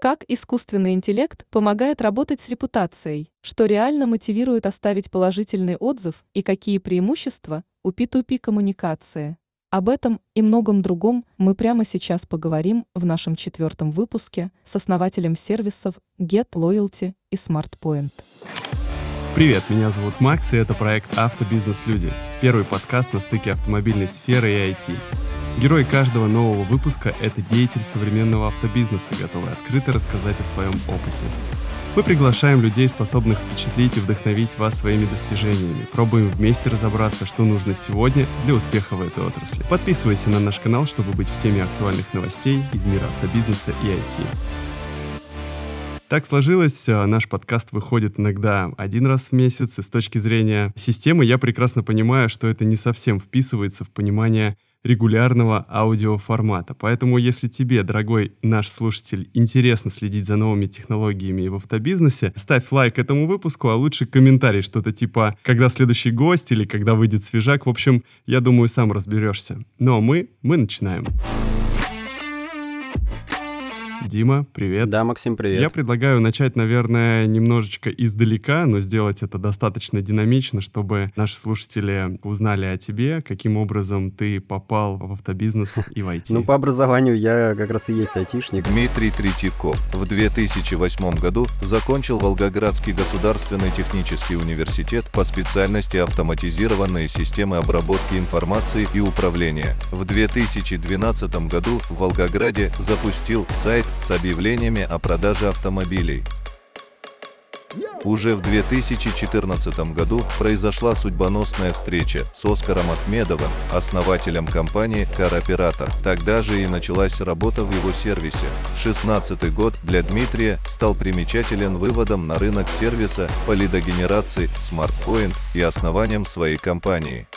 Как искусственный интеллект помогает работать с репутацией, что реально мотивирует оставить положительный отзыв и какие преимущества у P2P коммуникации. Об этом и многом другом мы прямо сейчас поговорим в нашем четвертом выпуске с основателем сервисов Get Loyalty и SmartPoint. Привет, меня зовут Макс, и это проект «Автобизнес Люди», первый подкаст на стыке автомобильной сферы и IT. Герой каждого нового выпуска – это деятель современного автобизнеса, готовый открыто рассказать о своем опыте. Мы приглашаем людей, способных впечатлить и вдохновить вас своими достижениями. Пробуем вместе разобраться, что нужно сегодня для успеха в этой отрасли. Подписывайся на наш канал, чтобы быть в теме актуальных новостей из мира автобизнеса и IT. Так сложилось, а, наш подкаст выходит иногда один раз в месяц, и с точки зрения системы я прекрасно понимаю, что это не совсем вписывается в понимание регулярного аудиоформата. Поэтому, если тебе, дорогой наш слушатель, интересно следить за новыми технологиями в автобизнесе, ставь лайк этому выпуску, а лучше комментарий, что-то типа «когда следующий гость» или «когда выйдет свежак». В общем, я думаю, сам разберешься. Ну а мы, мы начинаем. Дима, привет. Да, Максим, привет. Я предлагаю начать, наверное, немножечко издалека, но сделать это достаточно динамично, чтобы наши слушатели узнали о тебе, каким образом ты попал в автобизнес и в IT. Ну, по образованию я как раз и есть айтишник. Дмитрий Третьяков в 2008 году закончил Волгоградский государственный технический университет по специальности автоматизированные системы обработки информации и управления. В 2012 году в Волгограде запустил сайт с объявлениями о продаже автомобилей. Уже в 2014 году произошла судьбоносная встреча с Оскаром Ахмедовым, основателем компании Car Тогда же и началась работа в его сервисе. 16 год для Дмитрия стал примечателен выводом на рынок сервиса по лидогенерации SmartPoint и основанием своей компании.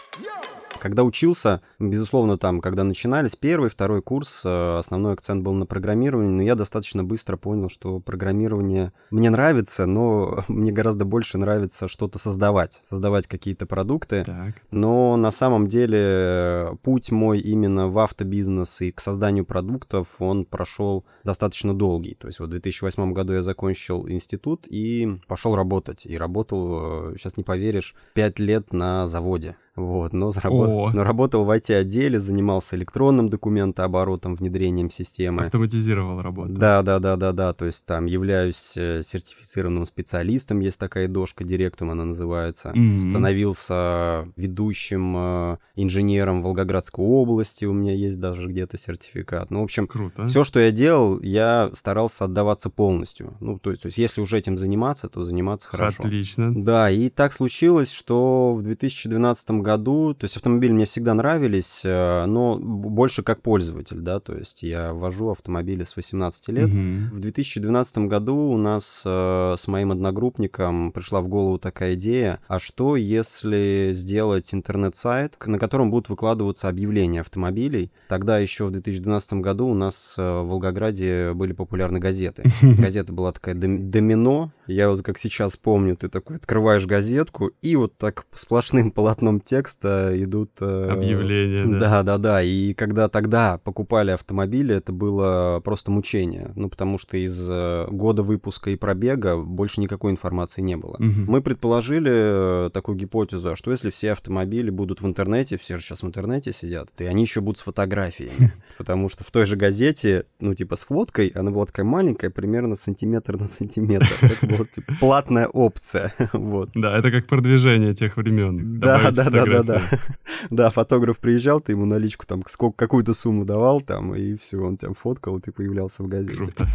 Когда учился, безусловно, там, когда начинались первый, второй курс, э, основной акцент был на программировании, но я достаточно быстро понял, что программирование мне нравится, но мне гораздо больше нравится что-то создавать, создавать какие-то продукты. Так. Но на самом деле э, путь мой именно в автобизнес и к созданию продуктов, он прошел достаточно долгий. То есть вот в 2008 году я закончил институт и пошел работать. И работал, сейчас э, не поверишь, 5 лет на заводе. Вот, но, заработ... но работал в IT-отделе, занимался электронным документооборотом, внедрением системы. Автоматизировал работу. Да, да, да, да, да. То есть там являюсь э, сертифицированным специалистом, есть такая дошка, директум она называется. Mm-hmm. Становился ведущим э, инженером Волгоградской области, у меня есть даже где-то сертификат. Ну, в общем, Круто. все, что я делал, я старался отдаваться полностью. Ну, то есть, то есть если уже этим заниматься, то заниматься хорошо. Отлично. Да, и так случилось, что в 2012 году, то есть автомобили мне всегда нравились, э, но больше как пользователь, да, то есть я вожу автомобили с 18 лет. Угу. В 2012 году у нас э, с моим одногруппником пришла в голову такая идея, а что если сделать интернет-сайт, на котором будут выкладываться объявления автомобилей? Тогда еще в 2012 году у нас э, в Волгограде были популярны газеты. Газета была такая домино, я вот как сейчас помню, ты такой открываешь газетку, и вот так сплошным полотном текста идут... Э, Объявления, да. Да, да, да. И когда тогда покупали автомобили, это было просто мучение. Ну, потому что из э, года выпуска и пробега больше никакой информации не было. Угу. Мы предположили э, такую гипотезу, а что если все автомобили будут в интернете, все же сейчас в интернете сидят, и они еще будут с фотографиями. Потому что в той же газете, ну, типа с фоткой, она была такая маленькая, примерно сантиметр на сантиметр. Это была типа, платная опция. вот. Да, это как продвижение тех времен. Да, да, да, да, да. Да, фотограф приезжал, ты ему наличку там сколько, какую-то сумму давал там, и все, он тебя фоткал, и ты появлялся в газете. Круто.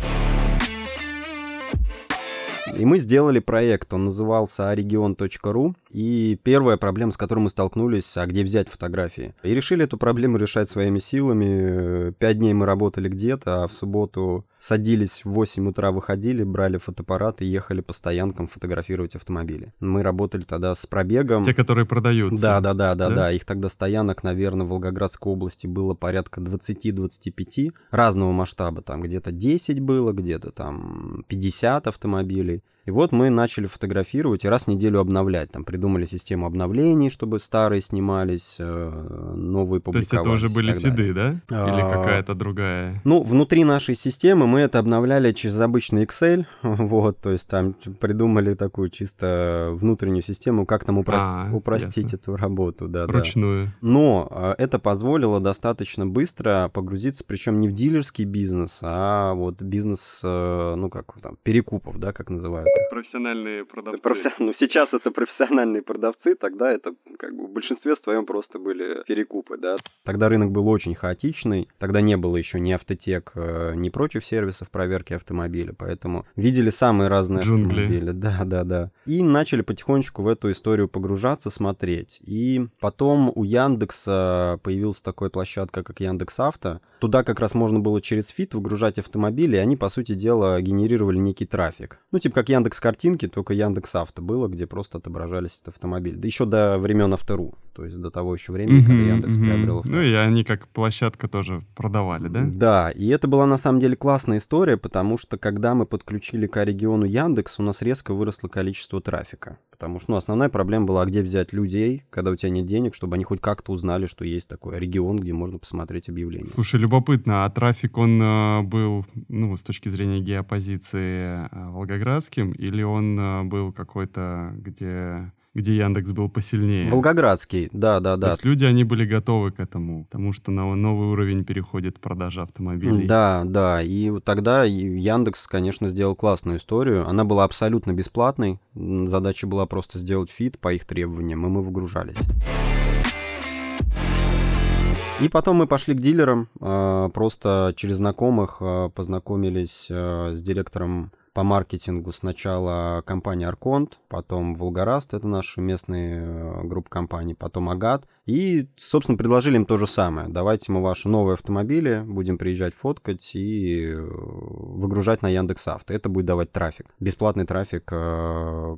И мы сделали проект, он назывался aregion.ru, и первая проблема, с которой мы столкнулись, а где взять фотографии. И решили эту проблему решать своими силами. Пять дней мы работали где-то, а в субботу садились в 8 утра, выходили, брали фотоаппарат и ехали по стоянкам фотографировать автомобили. Мы работали тогда с пробегом. Те, которые продаются. Да, да, да, да, да. да. Их тогда стоянок, наверное, в Волгоградской области было порядка 20-25 разного масштаба. Там где-то 10 было, где-то там 50 автомобилей. И вот мы начали фотографировать и раз в неделю обновлять. Там придумали систему обновлений, чтобы старые снимались, э, новые То есть это публиковались. уже были далее. фиды, да? Или А, какая-то другая? Ну, внутри нашей системы мы это обновляли через обычный Excel, вот, то есть там придумали такую чисто внутреннюю систему, как нам упрос- А, упростить ясно. эту работу, да, да. Вручную. Но а, это позволило достаточно быстро погрузиться, причем не в дилерский бизнес, а вот бизнес, э, ну как там, перекупов, да, как называют. Профессиональные продавцы. Ну, сейчас это профессиональные продавцы, тогда это как бы в большинстве своем просто были перекупы, да. Тогда рынок был очень хаотичный, тогда не было еще ни Автотеки, э, ни прочих сервисов проверки автомобиля, поэтому видели самые разные Джунгли. автомобили. Да, да, да. И начали потихонечку в эту историю погружаться, смотреть. И потом у Яндекса появилась такая площадка, как Яндекс Авто. Туда как раз можно было через фид выгружать автомобили, и они, по сути дела, генерировали некий трафик. Ну, типа как Яндекс картинки, только Яндекс Авто было, где просто отображались этот автомобиль. Да еще до времен Авто.ру, то есть до того еще времени, когда Яндекс приобрел Ну и они как площадка тоже продавали, да? да, и это была на самом деле классная история, потому что когда мы подключили к региону Яндекс, у нас резко выросло количество трафика. Потому что ну, основная проблема была, где взять людей, когда у тебя нет денег, чтобы они хоть как-то узнали, что есть такой регион, где можно посмотреть объявления. Слушай, любопытно, а трафик он э, был, ну, с точки зрения геопозиции э, волгоградским, или он э, был какой-то, где, где Яндекс был посильнее? Волгоградский, да, да, То да. есть люди, они были готовы к этому, потому что на новый уровень переходит продажа автомобилей. Да, да, и тогда Яндекс, конечно, сделал классную историю. Она была абсолютно бесплатной. Задача была просто сделать фит по их требованиям, и мы выгружались. И потом мы пошли к дилерам, э, просто через знакомых э, познакомились э, с директором по маркетингу сначала компания Арконт, потом Волгораст, это наши местные э, группы компаний, потом Агат. И, собственно, предложили им то же самое. Давайте мы ваши новые автомобили будем приезжать фоткать и э, выгружать на Яндекс.Авто. Это будет давать трафик. Бесплатный трафик, э,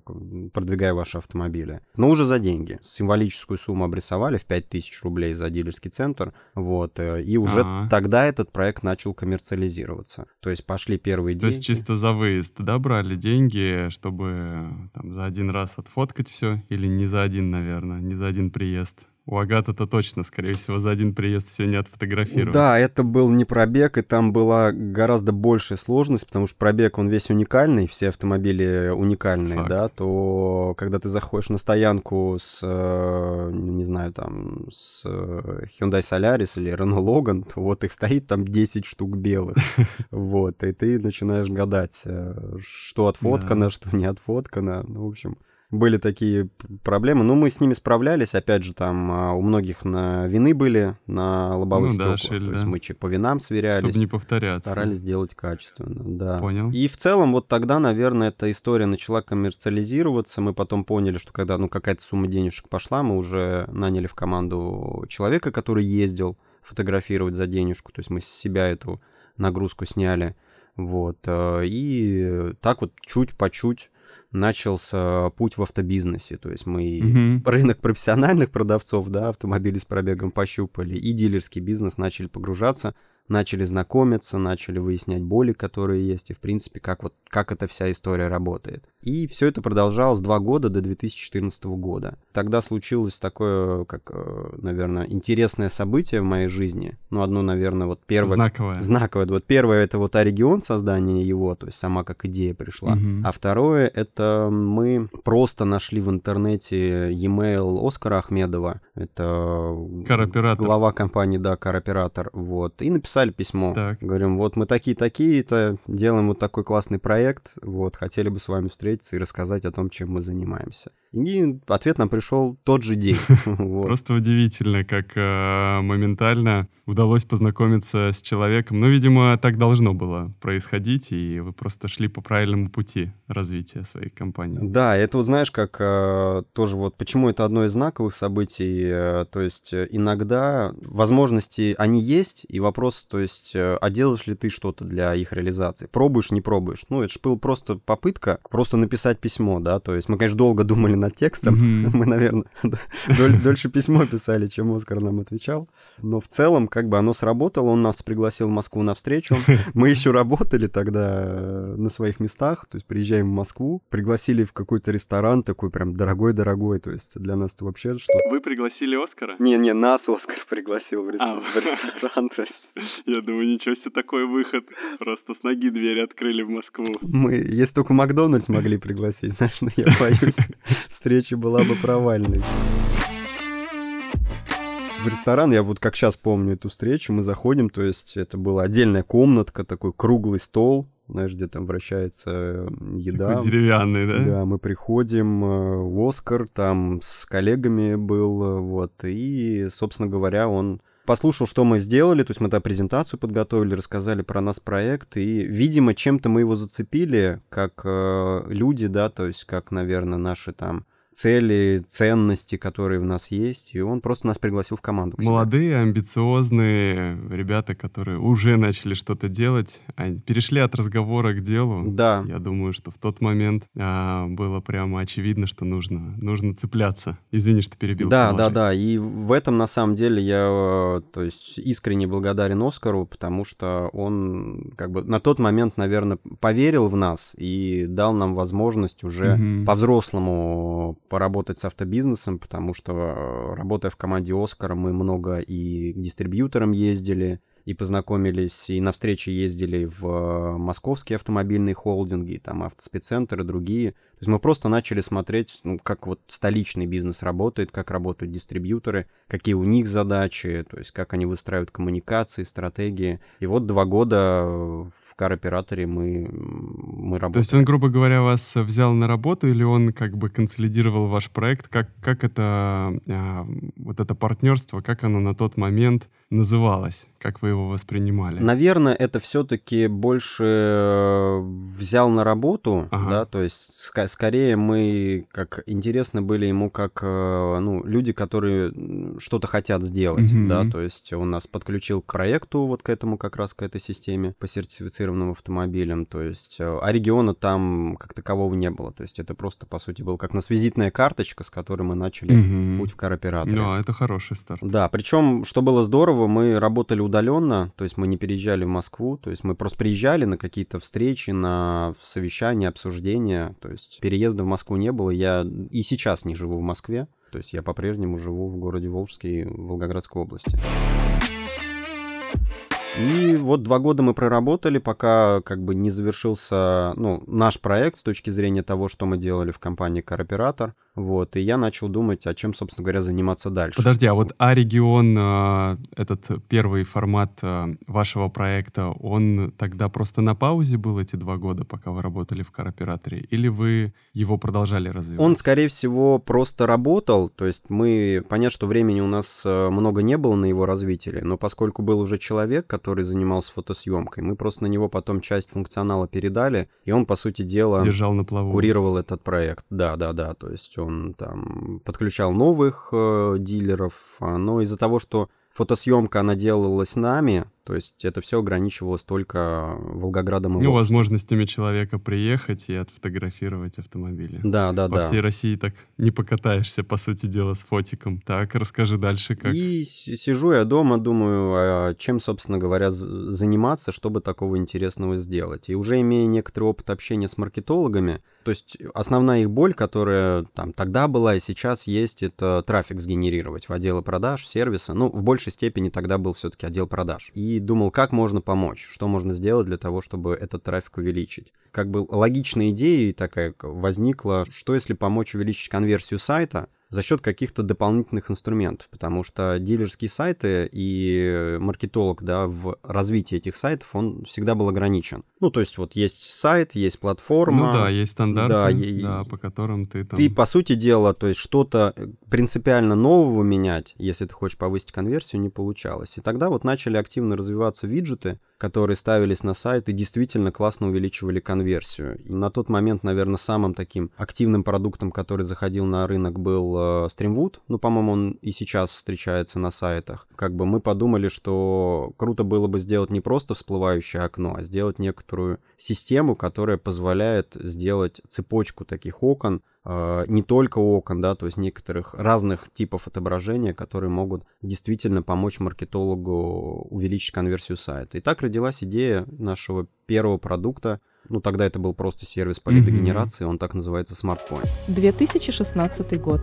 продвигая ваши автомобили. Но уже за деньги. Символическую сумму обрисовали в 5000 рублей за дилерский центр. Вот. э, И уже Ага. тогда этот проект начал коммерциализироваться. То есть пошли первые То деньги. есть чисто за выезд, да, брали деньги, чтобы там за один раз отфоткать все, или не за один, наверное, не за один приезд. У Агата-то точно, скорее всего, за один приезд все не отфотографировать. Да, это был не пробег, и там была гораздо большая сложность, потому что пробег, он весь уникальный, все автомобили уникальные, Факт. да, то когда ты заходишь на стоянку с, э, не знаю, там, с э, Hyundai Solaris или Renault Logan, то вот их стоит там 10 штук белых, вот, и ты начинаешь гадать, э, что отфоткано, что не отфоткано, ну, в общем... Были такие проблемы, но мы с ними справлялись. Опять же, там а, у многих на вины были на лобовых Ну да, стеклах. шили, То есть да. мы че- по винам сверялись. Чтобы не повторяться. Старались сделать качественно, да. Понял. И в целом вот тогда, наверное, эта история начала коммерциализироваться. Мы потом поняли, что когда ну, какая-то сумма денежек пошла, мы уже наняли в команду человека, который ездил фотографировать за денежку. То есть мы с себя эту нагрузку сняли. Вот. э, И так вот чуть по чуть начался путь в автобизнесе. То есть мы Мгм. рынок профессиональных продавцов, да, автомобили с пробегом пощупали, и дилерский бизнес начали погружаться, начали знакомиться, начали выяснять боли, которые есть, и, в принципе, как, вот, как эта вся история работает. И все это продолжалось два года до 2014 года. Тогда случилось такое, как, э, наверное, интересное событие в моей жизни. Ну, одно, наверное, вот первое... Знаковое. Знаковое. Вот первое это вот А-регион, создание его, то есть сама как идея пришла. Мгм. А второе это мы просто нашли в интернете e-mail Оскара Ахмедова. Это Кароператор. глава компании, да, Кароператор. Вот. И написали письмо. Так. Говорим, вот мы такие-такие-то, делаем вот такой классный проект, вот, хотели бы с вами встретиться и рассказать о том, чем мы занимаемся. И ответ нам пришел тот же день. Вот. Просто удивительно, как э, моментально удалось познакомиться с человеком. Ну, видимо, так должно было происходить, и вы просто шли по правильному пути развития своей компании. Да, это вот знаешь, как э, тоже вот почему это одно из знаковых событий. э, то есть иногда возможности они есть, и вопрос, то есть, э, а делаешь ли ты что-то для их реализации? Пробуешь, не пробуешь? Ну, это же была просто попытка просто написать письмо, да. То есть мы, конечно, долго думали над текстом. Мы, наверное, дольше письмо писали, чем Оскар нам отвечал. Но в целом, как бы оно сработало, он нас пригласил в Москву на встречу. Мы еще работали тогда э, на своих местах, то есть приезжаем в Москву, пригласили в какой-то ресторан такой прям дорогой-дорогой, то есть для нас это вообще что? Вы пригласили Оскара? Не-не, нас Оскар пригласил в а. ресторан. Я думаю, ничего себе такой выход. Просто с ноги двери открыли в Москву. Мы, если только Макдональдс могли пригласить, знаешь, но я боюсь, встреча была бы провальной в ресторан, я вот как сейчас помню эту встречу, мы заходим, то есть это была отдельная комнатка, такой круглый стол, знаешь, где там вращается еда. Такой деревянный, да? Да, мы приходим, э, Оскар там с коллегами был, э, вот, и, собственно говоря, он послушал, что мы сделали, то есть мы тогда презентацию подготовили, рассказали про нас проект, и, видимо, чем-то мы его зацепили, как э, люди, да, то есть как, наверное, наши там цели, ценности, которые в нас есть, и он просто нас пригласил в команду. Молодые, амбициозные ребята, которые уже начали что-то делать, перешли от разговора к делу. Да. Я думаю, что в тот момент а, было прямо очевидно, что нужно, нужно цепляться. Извини, что перебил. Да, продолжай. да, да. И в этом на самом деле я, то есть, искренне благодарен Оскару, потому что он как бы на тот момент, наверное, поверил в нас и дал нам возможность уже угу. по-взрослому поработать с автобизнесом, потому что, э, работая в команде Оскара, мы много и к дистрибьюторам ездили, и познакомились, и на встречи ездили в э, московские автомобильные холдинги, там автоспеццентр другие. То есть мы просто начали смотреть, ну, как вот столичный бизнес работает, как работают дистрибьюторы, какие у них задачи, то есть как они выстраивают коммуникации, стратегии. И вот два года в кар-операторе мы, мы работали. То есть он, грубо говоря, вас взял на работу или он как бы консолидировал ваш проект? Как, как это, а, вот это партнерство, как оно на тот момент называлось? Как вы его воспринимали? Наверное, это все-таки больше э, взял на работу, ага. да, то есть скорее мы как интересны были ему как э, ну, люди, которые что-то хотят сделать, mm-hmm. да, то есть он нас подключил к проекту вот к этому как раз к этой системе по сертифицированным автомобилям, то есть э, а региона там как такового не было, то есть это просто по сути был как нас визитная карточка, с которой мы начали mm-hmm. путь в кар-операторе. Да, это хороший старт. Да, причем что было здорово, мы работали удаленно, то есть мы не переезжали в Москву, то есть мы просто приезжали на какие-то встречи, на совещания, обсуждения, то есть переезда в Москву не было. Я и сейчас не живу в Москве. То есть я по-прежнему живу в городе Волжский, в Волгоградской области. И вот два года мы проработали, пока как бы не завершился ну, наш проект с точки зрения того, что мы делали в компании Кароператор. Вот, и я начал думать, о чем, собственно говоря, заниматься дальше. Подожди, а вот А-регион, а, этот первый формат а, вашего проекта, он тогда просто на паузе был эти два года, пока вы работали в Кароператоре, или вы его продолжали развивать? Он, скорее всего, просто работал, то есть мы, понятно, что времени у нас а, много не было на его развитие, но поскольку был уже человек, который занимался фотосъемкой, мы просто на него потом часть функционала передали, и он, по сути дела, Держал на плаву. курировал этот проект. Да, да, да, то есть он там подключал новых э, дилеров, а, но из-за того, что фотосъемка, она делалась нами, то есть это все ограничивалось только Волгоградом и Ну, возможностями человека приехать и отфотографировать автомобили. Да, да, по да. По всей России так не покатаешься, по сути дела, с фотиком. Так, расскажи дальше, как... И сижу я дома, думаю, а чем, собственно говоря, заниматься, чтобы такого интересного сделать. И уже имея некоторый опыт общения с маркетологами, то есть основная их боль, которая там тогда была и сейчас есть, это трафик сгенерировать в отделы продаж, сервиса. Ну, в большей степени тогда был все-таки отдел продаж. И думал, как можно помочь, что можно сделать для того, чтобы этот трафик увеличить. Как бы логичная идея такая возникла, что если помочь увеличить конверсию сайта, за счет каких-то дополнительных инструментов, потому что дилерские сайты и маркетолог да, в развитии этих сайтов, он всегда был ограничен. Ну, то есть вот есть сайт, есть платформа. Ну да, есть стандарты, да, и, да по которым ты там... Ты, по сути дела, то есть что-то принципиально нового менять, если ты хочешь повысить конверсию, не получалось. И тогда вот начали активно развиваться виджеты, которые ставились на сайт и действительно классно увеличивали конверсию. И на тот момент, наверное, самым таким активным продуктом, который заходил на рынок, был э, Streamwood. Ну, по-моему, он и сейчас встречается на сайтах. Как бы мы подумали, что круто было бы сделать не просто всплывающее окно, а сделать некоторую систему, которая позволяет сделать цепочку таких окон, не только окон, да, то есть некоторых разных типов отображения, которые могут действительно помочь маркетологу увеличить конверсию сайта. И так родилась идея нашего первого продукта. Ну, тогда это был просто сервис по лидогенерации, он так называется SmartPoint. 2016 год.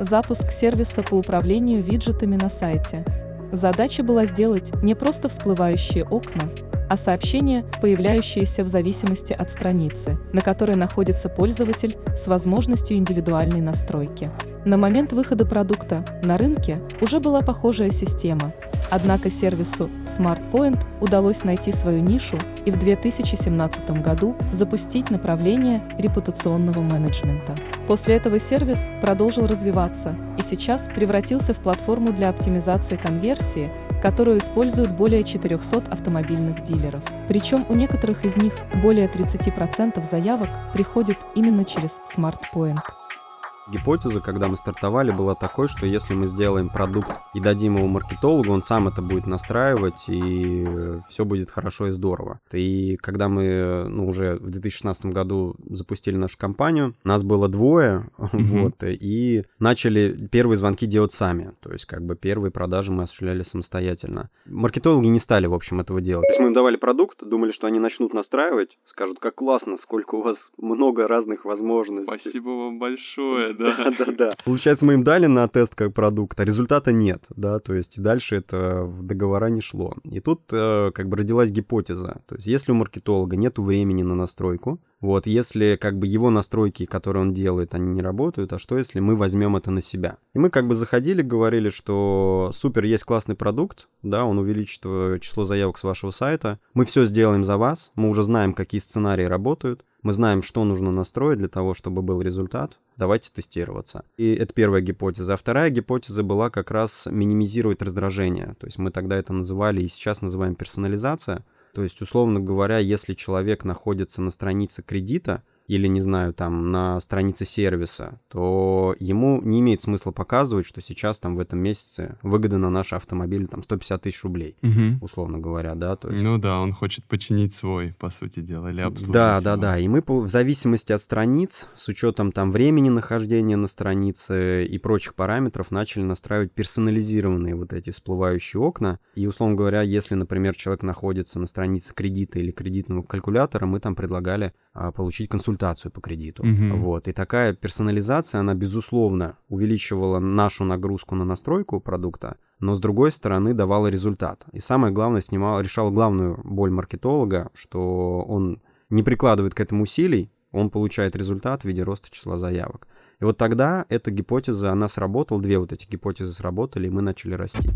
Запуск сервиса по управлению виджетами на сайте. Задача была сделать не просто всплывающие окна, а сообщения, появляющиеся в зависимости от страницы, на которой находится пользователь с возможностью индивидуальной настройки. На момент выхода продукта на рынке уже была похожая система, однако сервису SmartPoint удалось найти свою нишу и в 2017 году запустить направление репутационного менеджмента. После этого сервис продолжил развиваться и сейчас превратился в платформу для оптимизации конверсии, которую используют более 400 автомобильных дилеров. Причем у некоторых из них более 30% заявок приходит именно через SmartPoint. Гипотеза, когда мы стартовали, была такой, что если мы сделаем продукт и дадим его маркетологу, он сам это будет настраивать, и все будет хорошо и здорово. И когда мы ну, уже в 2016 году запустили нашу компанию, нас было двое, mm-hmm. вот, и начали первые звонки делать сами. То есть, как бы первые продажи мы осуществляли самостоятельно. Маркетологи не стали, в общем, этого делать. То есть мы им давали продукт, думали, что они начнут настраивать, скажут, как классно, сколько у вас много разных возможностей. Спасибо вам большое, да. Да, да, Получается, мы им дали на тест как продукт, а результата нет, да, то есть и дальше это в договора не шло. И тут э, как бы родилась гипотеза, то есть если у маркетолога нет времени на настройку, вот, если как бы его настройки, которые он делает, они не работают, а что если мы возьмем это на себя? И мы как бы заходили, говорили, что супер, есть классный продукт, да, он увеличит э, число заявок с вашего сайта, мы все сделаем за вас, мы уже знаем, какие сценарии работают, мы знаем, что нужно настроить для того, чтобы был результат. Давайте тестироваться. И это первая гипотеза. А вторая гипотеза была как раз минимизировать раздражение. То есть мы тогда это называли и сейчас называем персонализация. То есть, условно говоря, если человек находится на странице кредита, или, не знаю, там на странице сервиса, то ему не имеет смысла показывать, что сейчас там в этом месяце выгода на наш автомобиль там 150 тысяч рублей, угу. условно говоря, да. То есть... Ну да, он хочет починить свой, по сути дела, или обслужить Да, его. да, да, и мы в зависимости от страниц, с учетом там времени нахождения на странице и прочих параметров, начали настраивать персонализированные вот эти всплывающие окна. И, условно говоря, если, например, человек находится на странице кредита или кредитного калькулятора, мы там предлагали получить консультацию по кредиту. Угу. Вот. И такая персонализация, она, безусловно, увеличивала нашу нагрузку на настройку продукта, но, с другой стороны, давала результат. И самое главное, снимал, решал главную боль маркетолога, что он не прикладывает к этому усилий, он получает результат в виде роста числа заявок. И вот тогда эта гипотеза, она сработала, две вот эти гипотезы сработали, и мы начали расти.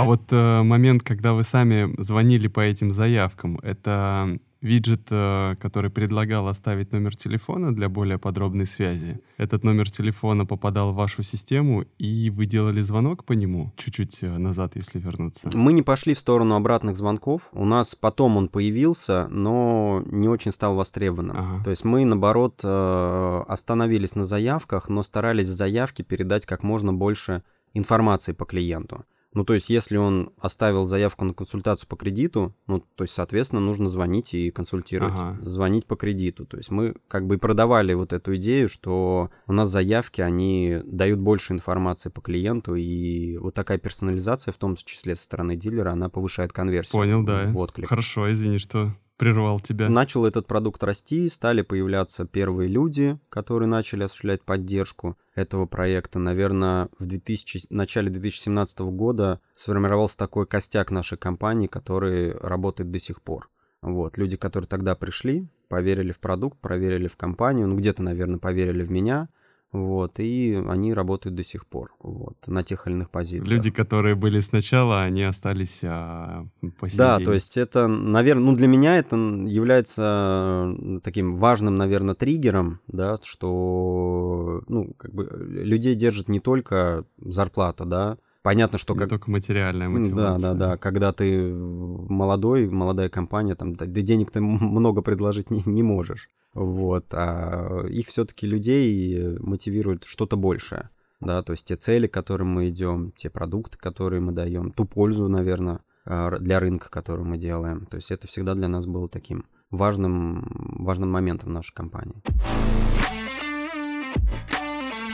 А вот э, момент, когда вы сами звонили по этим заявкам, это виджет, э, который предлагал оставить номер телефона для более подробной связи. Этот номер телефона попадал в вашу систему, и вы делали звонок по нему чуть-чуть э, назад, если вернуться. Мы не пошли в сторону обратных звонков. У нас потом он появился, но не очень стал востребованным. Ага. То есть мы, наоборот, остановились на заявках, но старались в заявке передать как можно больше информации по клиенту. Ну, то есть, если он оставил заявку на консультацию по кредиту, ну, то есть, соответственно, нужно звонить и консультировать, ага. звонить по кредиту. То есть, мы как бы продавали вот эту идею, что у нас заявки, они дают больше информации по клиенту, и вот такая персонализация, в том числе со стороны дилера, она повышает конверсию. Понял, да. Вот, Хорошо, извини, что прервал тебя. Начал этот продукт расти, стали появляться первые люди, которые начали осуществлять поддержку этого проекта. Наверное, в 2000, начале 2017 года сформировался такой костяк нашей компании, который работает до сих пор. Вот, люди, которые тогда пришли, поверили в продукт, проверили в компанию, ну, где-то, наверное, поверили в меня — вот, и они работают до сих пор, вот, на тех или иных позициях. Люди, которые были сначала, они остались а, по сей Да, день. то есть это, наверное, ну для меня это является таким важным, наверное, триггером, да, что, ну, как бы людей держит не только зарплата, да, Понятно, что... Не как... только материальная мотивация. Да, да, да. Когда ты молодой, молодая компания, там, ты денег ты много предложить не, не можешь. Вот, а их все-таки людей мотивирует что-то большее, да, то есть те цели, к которым мы идем, те продукты, которые мы даем, ту пользу, наверное, а, для рынка, которую мы делаем. То есть это всегда для нас было таким важным, важным моментом нашей компании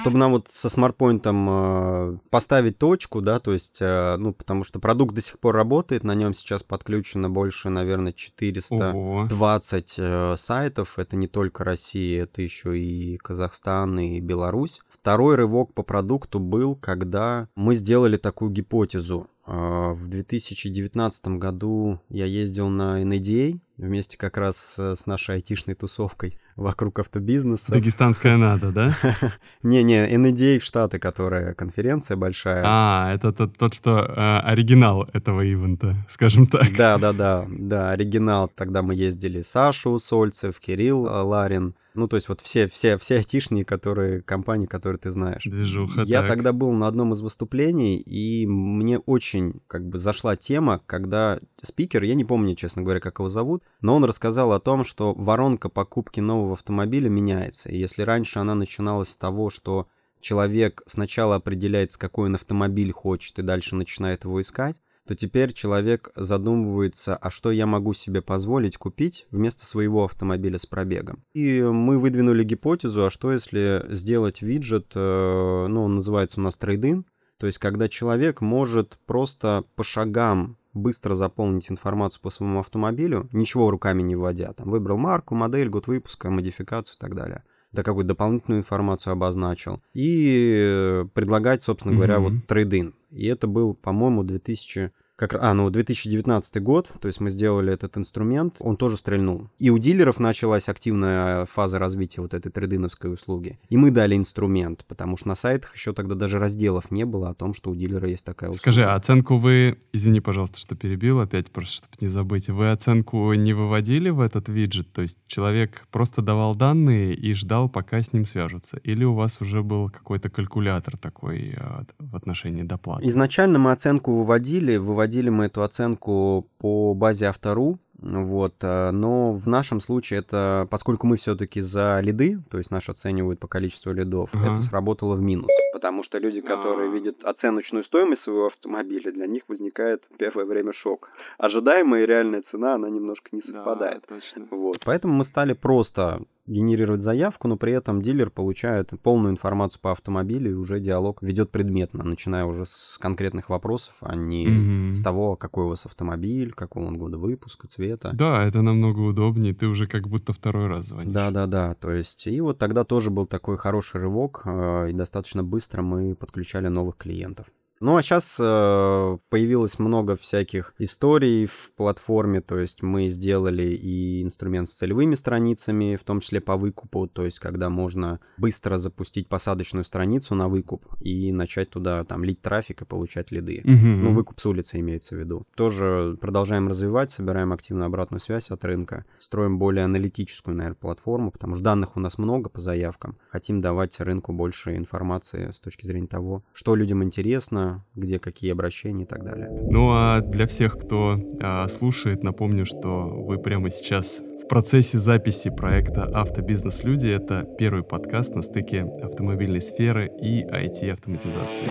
чтобы нам вот со смартпоинтом э, поставить точку, да, то есть, э, ну, потому что продукт до сих пор работает, на нем сейчас подключено больше, наверное, 420 э, сайтов. Это не только Россия, это еще и Казахстан, и Беларусь. Второй рывок по продукту был, когда мы сделали такую гипотезу. Э, в 2019 году я ездил на NADA вместе как раз с нашей айтишной тусовкой вокруг автобизнеса. Дагестанская надо, да? Не-не, NADA в Штаты, которая конференция большая. А, это тот, тот что э, оригинал этого ивента, скажем так. Да-да-да, да, оригинал. Тогда мы ездили Сашу Сольцев, Кирилл Ларин, ну, то есть вот все, все, все айтишные, которые, компании, которые ты знаешь. Движуха, Я так. тогда был на одном из выступлений, и мне очень как бы зашла тема, когда спикер, я не помню, честно говоря, как его зовут, но он рассказал о том, что воронка покупки нового автомобиля меняется. И если раньше она начиналась с того, что человек сначала определяется, какой он автомобиль хочет, и дальше начинает его искать, то теперь человек задумывается, а что я могу себе позволить купить вместо своего автомобиля с пробегом. И мы выдвинули гипотезу, а что если сделать виджет, э, ну, он называется у нас трейдин, то есть когда человек может просто по шагам быстро заполнить информацию по своему автомобилю, ничего руками не вводя. Там выбрал марку, модель, год выпуска, модификацию и так далее. Да какую-то дополнительную информацию обозначил. И предлагать, собственно говоря, mm-hmm. вот трейдин. И это был, по-моему, 2000 как, а, ну, 2019 год, то есть мы сделали этот инструмент, он тоже стрельнул. И у дилеров началась активная фаза развития вот этой трейдиновской услуги. И мы дали инструмент, потому что на сайтах еще тогда даже разделов не было о том, что у дилера есть такая услуга. Скажи, а оценку вы, извини, пожалуйста, что перебил опять, просто чтобы не забыть, вы оценку не выводили в этот виджет? То есть человек просто давал данные и ждал, пока с ним свяжутся? Или у вас уже был какой-то калькулятор такой а, в отношении доплаты? Изначально мы оценку выводили, выводили проводили мы эту оценку по базе автору, вот, э, но в нашем случае это, поскольку мы все-таки за лиды, то есть нас оценивают по количеству лидов, ага. это сработало в минус. Потому что люди, которые А-а-а. видят оценочную стоимость своего автомобиля, для них возникает первое время шок. Ожидаемая и реальная цена, она немножко не совпадает. Да, точно. Вот. Поэтому мы стали просто генерировать заявку, но при этом дилер получает полную информацию по автомобилю, и уже диалог ведет предметно, начиная уже с конкретных вопросов, а не mm-hmm. с того, какой у вас автомобиль, какого он года выпуска, цвета. Да, это намного удобнее, ты уже как будто второй раз звонишь. Да-да-да, то есть, и вот тогда тоже был такой хороший рывок, э, и достаточно быстро мы подключали новых клиентов. Ну а сейчас э, появилось много всяких историй в платформе, то есть мы сделали и инструмент с целевыми страницами, в том числе по выкупу, то есть когда можно быстро запустить посадочную страницу на выкуп и начать туда там лить трафик и получать лиды. Угу. Ну выкуп с улицы имеется в виду. Тоже продолжаем развивать, собираем активную обратную связь от рынка, строим более аналитическую, наверное, платформу, потому что данных у нас много по заявкам. Хотим давать рынку больше информации с точки зрения того, что людям интересно, где какие обращения и так далее. Ну а для всех, кто а, слушает, напомню, что вы прямо сейчас в процессе записи проекта «Автобизнес-люди». Это первый подкаст на стыке автомобильной сферы и IT-автоматизации.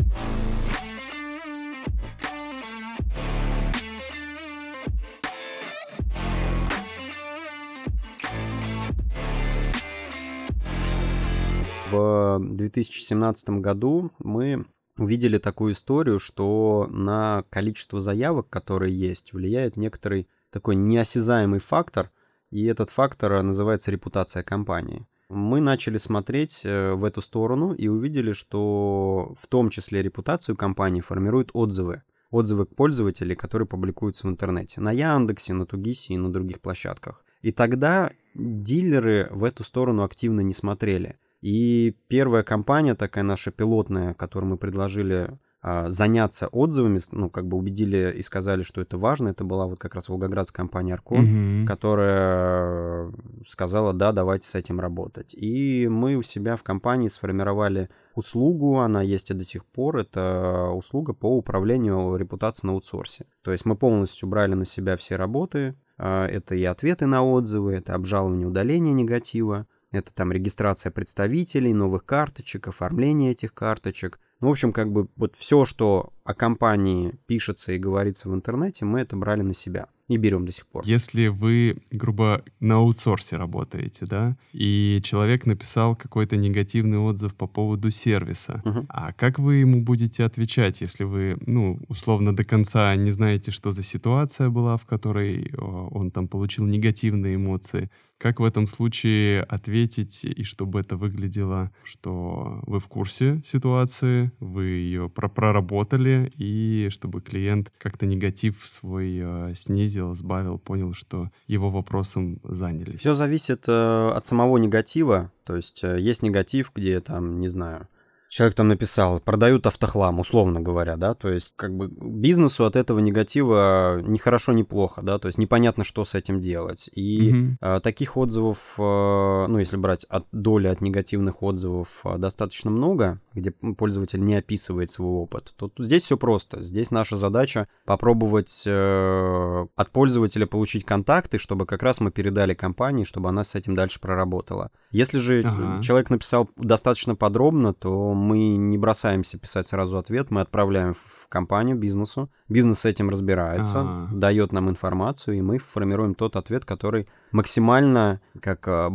В 2017 году мы увидели такую историю, что на количество заявок, которые есть, влияет некоторый такой неосязаемый фактор, и этот фактор называется репутация компании. Мы начали смотреть э, в эту сторону и увидели, что в том числе репутацию компании формируют отзывы. Отзывы к пользователям, которые публикуются в интернете. На Яндексе, на Тугисе и на других площадках. И тогда дилеры в эту сторону активно не смотрели. И первая компания, такая наша пилотная, которую мы предложили а, заняться отзывами, ну, как бы убедили и сказали, что это важно, это была вот как раз волгоградская компания Аркон, mm-hmm. которая сказала, да, давайте с этим работать. И мы у себя в компании сформировали услугу, она есть и до сих пор, это услуга по управлению репутацией на аутсорсе. То есть мы полностью брали на себя все работы, а, это и ответы на отзывы, это обжалование удаление негатива, это там регистрация представителей, новых карточек, оформление этих карточек. Ну, в общем, как бы вот все, что о компании пишется и говорится в интернете, мы это брали на себя и берем до сих пор. Если вы, грубо, на аутсорсе работаете, да, и человек написал какой-то негативный отзыв по поводу сервиса, Мгм. а как вы ему будете отвечать, если вы, ну, условно, до конца не знаете, что за ситуация была, в которой он там получил негативные эмоции? Как в этом случае ответить, и чтобы это выглядело, что вы в курсе ситуации, вы ее про- и чтобы клиент как-то негатив свой э, снизил, сбавил, понял, что его вопросом занялись? Все зависит э, от самого негатива. То есть э, есть негатив, где там, не знаю, человек там написал, продают автохлам, условно говоря, да, то есть как бы бизнесу от этого негатива ни хорошо, ни плохо, да, то есть непонятно, что с этим делать. И Мгм. э, таких отзывов, э, ну, если брать от доли от негативных отзывов э, достаточно много, где пользователь не описывает свой опыт, то тут- здесь все просто. Здесь наша задача попробовать э, от пользователя получить контакты, чтобы как раз мы передали компании, чтобы она с этим дальше проработала. Если же Ага. человек написал достаточно подробно, то мы не бросаемся писать сразу ответ, мы отправляем в компанию, бизнесу. Бизнес с этим разбирается, А. дает нам информацию, и мы формируем тот ответ, который максимально как а,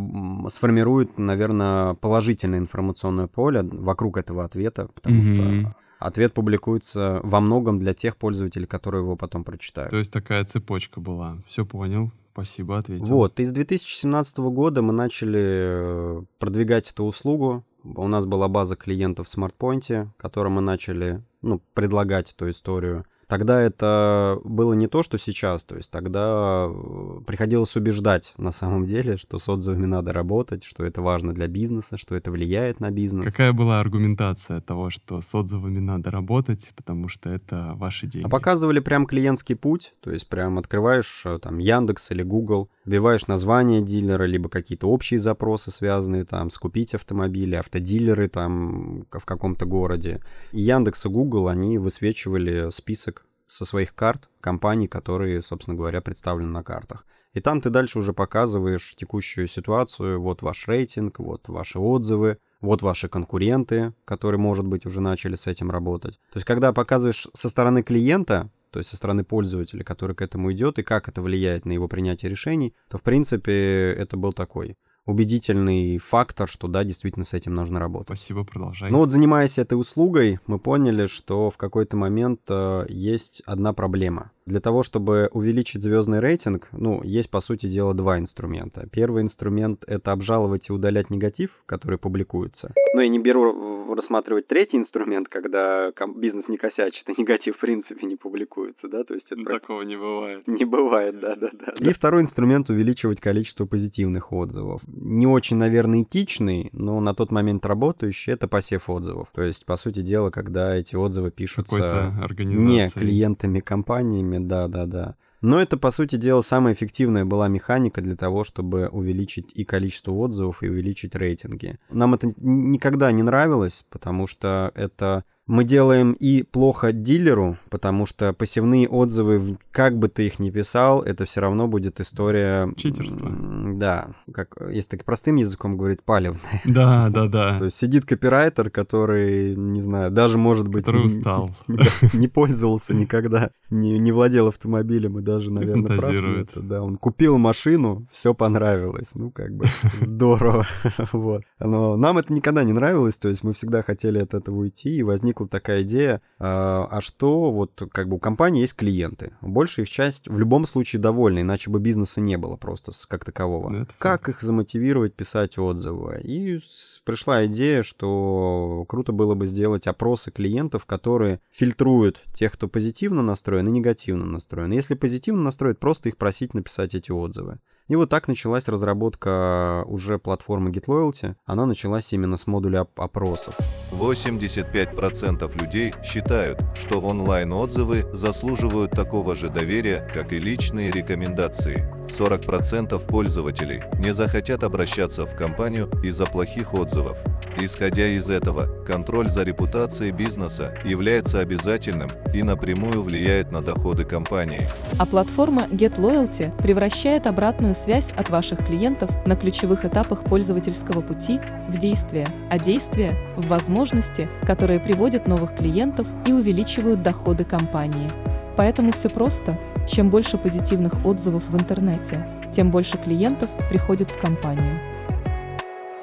сформирует, наверное, положительное информационное поле вокруг этого ответа, потому Мгм. что ответ публикуется во многом для тех пользователей, которые его потом прочитают. То есть такая цепочка была. Все понял. Спасибо, ответил. Вот, и с 2017 года мы начали э, продвигать эту услугу. У нас была база клиентов в SmartPoint, которым мы начали ну, предлагать эту историю. Тогда это было не то, что сейчас. То есть тогда э, приходилось убеждать на самом деле, что с отзывами надо работать, что это важно для бизнеса, что это влияет на бизнес. Какая была аргументация того, что с отзывами надо работать, потому что это ваши деньги? А показывали прям клиентский путь, то есть прям открываешь э, там Яндекс или Google, вбиваешь название дилера, либо какие-то общие запросы, связанные там с купить автомобили, автодилеры там в каком-то городе. И Яндекс и Google, они высвечивали список со своих карт компаний, которые, собственно говоря, представлены на картах. И там ты дальше уже показываешь текущую ситуацию, вот ваш рейтинг, вот ваши отзывы, вот ваши конкуренты, которые, может быть, уже начали с этим работать. То есть, когда показываешь со стороны клиента, то есть со стороны пользователя, который к этому идет, и как это влияет на его принятие решений, то, в принципе, это был такой убедительный фактор, что да, действительно с этим нужно работать. Спасибо, продолжай. Ну вот занимаясь этой услугой, мы поняли, что в какой-то момент э, есть одна проблема. Для того, чтобы увеличить звездный рейтинг, ну, есть, по сути дела, два инструмента. Первый инструмент — это обжаловать и удалять негатив, который публикуется. Ну, я не беру рассматривать третий инструмент, когда бизнес не косячит, и негатив, в принципе, не публикуется, да, то есть это Такого не бывает. не бывает, да-да-да. И второй инструмент — увеличивать количество позитивных отзывов. Не очень, наверное, этичный, но на тот момент работающий — это посев отзывов. То есть, по сути дела, когда эти отзывы пишутся не клиентами, компаниями, да-да-да. Но это, по сути дела, самая эффективная была механика для того, чтобы увеличить и количество отзывов, и увеличить рейтинги. Нам это никогда не нравилось, потому что это мы делаем и плохо дилеру, потому что посевные отзывы, как бы ты их ни писал, это все равно будет история... Читерства. м, Да, как, если так простым языком говорить, палевная. Да, да, да. То есть сидит копирайтер, который, не знаю, даже, может быть... Который не- устал. не пользовался никогда, не, владел автомобилем и даже, наверное, фантазирует. да, он купил машину, все понравилось, ну, как бы, здорово, вот. Но нам это никогда не нравилось, то есть мы всегда хотели от этого уйти, и возникла такая идея, а, а что, вот, как бы у компании есть клиенты, большая их часть в любом случае довольна, иначе бы бизнеса не было просто как такового. Ну, это Как их замотивировать писать отзывы? И пришла идея, что круто было бы сделать опросы клиентов, которые фильтруют тех, кто позитивно настроен и негативно настроен. Если позитивно настроен, просто их просить написать эти отзывы. И вот так началась разработка уже платформы GetLoyalty. Она началась именно с модуля оп- опросов. 85% людей считают, что онлайн-отзывы заслуживают такого же доверия, как и личные рекомендации. 40% пользователей не захотят обращаться в компанию из-за плохих отзывов. Исходя из этого, контроль за репутацией бизнеса является обязательным и напрямую влияет на доходы компании. А платформа GetLoyalty превращает обратную связь от ваших клиентов на ключевых этапах пользовательского пути в действие, а действие – в возможности, которые приводят новых клиентов и увеличивают доходы компании. Поэтому все просто. Чем больше позитивных отзывов в интернете, тем больше клиентов приходит в компанию.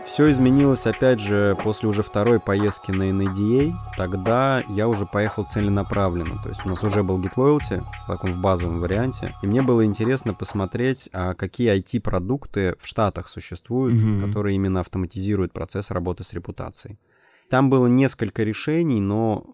Все изменилось, опять же, после уже второй поездки на NADA. Тогда я уже поехал целенаправленно. То есть у нас уже был GitLoyalty в таком в базовом варианте. И мне было интересно посмотреть, а какие IT-продукты в Штатах существуют, mm-hmm. которые именно автоматизируют процесс работы с репутацией. Там было несколько решений, но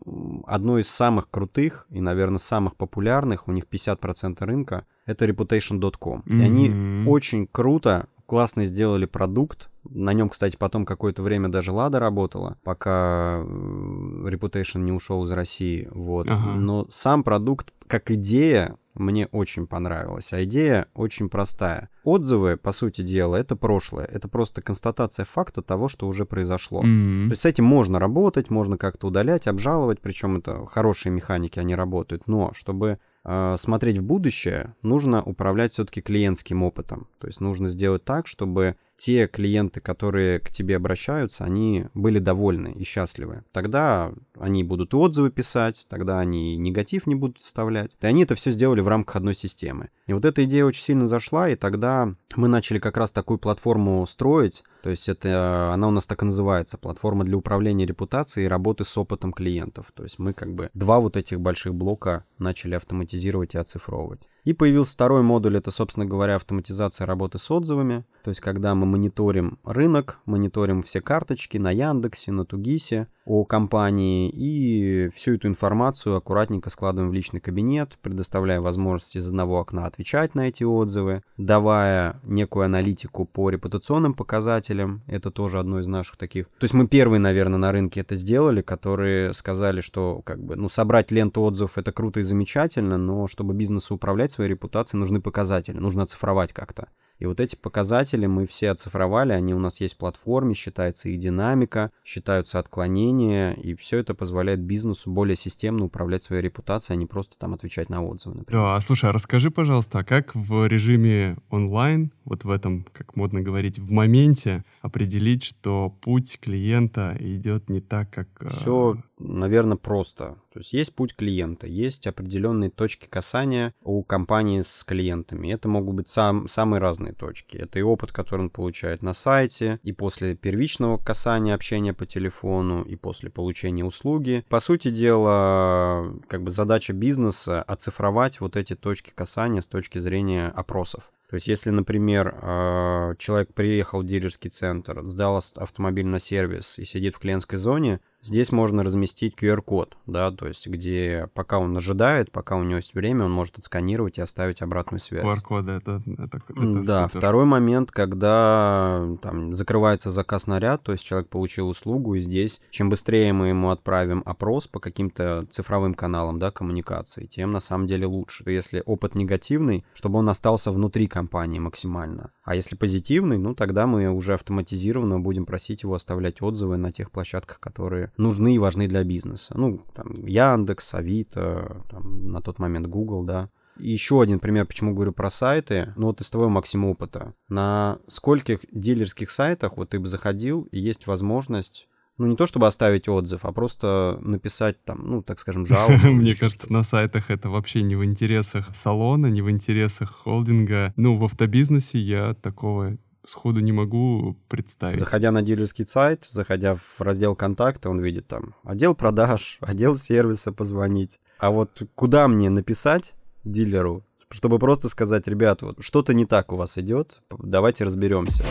одно из самых крутых и, наверное, самых популярных, у них 50% рынка, это reputation.com. Mm-hmm. И они очень круто классно сделали продукт. На нем, кстати, потом какое-то время даже Лада работала, пока Reputation не ушел из России. Вот. Ага. Но сам продукт, как идея, мне очень понравилась. А идея очень простая. Отзывы, по сути дела, это прошлое. Это просто констатация факта того, что уже произошло. Mm-hmm. То есть с этим можно работать, можно как-то удалять, обжаловать. Причем это хорошие механики, они работают. Но чтобы смотреть в будущее, нужно управлять все-таки клиентским опытом. То есть нужно сделать так, чтобы те клиенты, которые к тебе обращаются, они были довольны и счастливы. Тогда они будут и отзывы писать, тогда они негатив не будут вставлять. И они это все сделали в рамках одной системы. И вот эта идея очень сильно зашла, и тогда мы начали как раз такую платформу строить. То есть это, она у нас так и называется, платформа для управления репутацией и работы с опытом клиентов. То есть мы как бы два вот этих больших блока начали автоматизировать и оцифровывать. И появился второй модуль, это, собственно говоря, автоматизация работы с отзывами. То есть когда мы мониторим рынок, мониторим все карточки на Яндексе, на Тугисе о компании и всю эту информацию аккуратненько складываем в личный кабинет, предоставляя возможность из одного окна отвечать на эти отзывы, давая некую аналитику по репутационным показателям. Это тоже одно из наших таких. То есть мы первые, наверное, на рынке это сделали, которые сказали, что как бы, ну, собрать ленту отзывов это круто и замечательно, но чтобы бизнесу управлять своей репутацией, нужны показатели, нужно оцифровать как-то. И вот эти показатели мы все оцифровали, они у нас есть в платформе, считается их динамика, считаются отклонения, и все это позволяет бизнесу более системно управлять своей репутацией, а не просто там отвечать на отзывы, например. Да, слушай, а расскажи, пожалуйста, а как в режиме онлайн, вот в этом, как модно говорить, в моменте определить, что путь клиента идет не так, как... Все наверное, просто. То есть есть путь клиента, есть определенные точки касания у компании с клиентами. Это могут быть сам, самые разные точки. Это и опыт, который он получает на сайте, и после первичного касания общения по телефону, и после получения услуги. По сути дела, как бы задача бизнеса оцифровать вот эти точки касания с точки зрения опросов. То есть, если, например, а, человек приехал в дилерский центр, сдал автомобиль на сервис и сидит в клиентской зоне, Здесь можно разместить QR-код, да, то есть где пока он ожидает, пока у него есть время, он может отсканировать и оставить обратную связь. QR-коды это, это, это Да, супер. второй момент, когда там закрывается заказ на ряд, то есть человек получил услугу, и здесь чем быстрее мы ему отправим опрос по каким-то цифровым каналам, да, коммуникации, тем на самом деле лучше. Если опыт негативный, чтобы он остался внутри компании максимально. А если позитивный, ну тогда мы уже автоматизированно будем просить его оставлять отзывы на тех площадках, которые нужны и важны для бизнеса. Ну, там, Яндекс, Авито, там, на тот момент Google, да. Еще один пример, почему говорю про сайты. Ну вот из твоего максимум опыта. На скольких дилерских сайтах вот ты бы заходил, и есть возможность ну, не то чтобы оставить отзыв, а просто написать там, ну, так скажем, жалобу. Мне кажется, на сайтах это вообще не в интересах салона, не в интересах холдинга. Ну, в автобизнесе я такого сходу не могу представить. Заходя на дилерский сайт, заходя в раздел контакта, он видит там отдел продаж, отдел сервиса позвонить. А вот куда мне написать дилеру, чтобы просто сказать, ребят, вот что-то не так у вас идет, давайте разберемся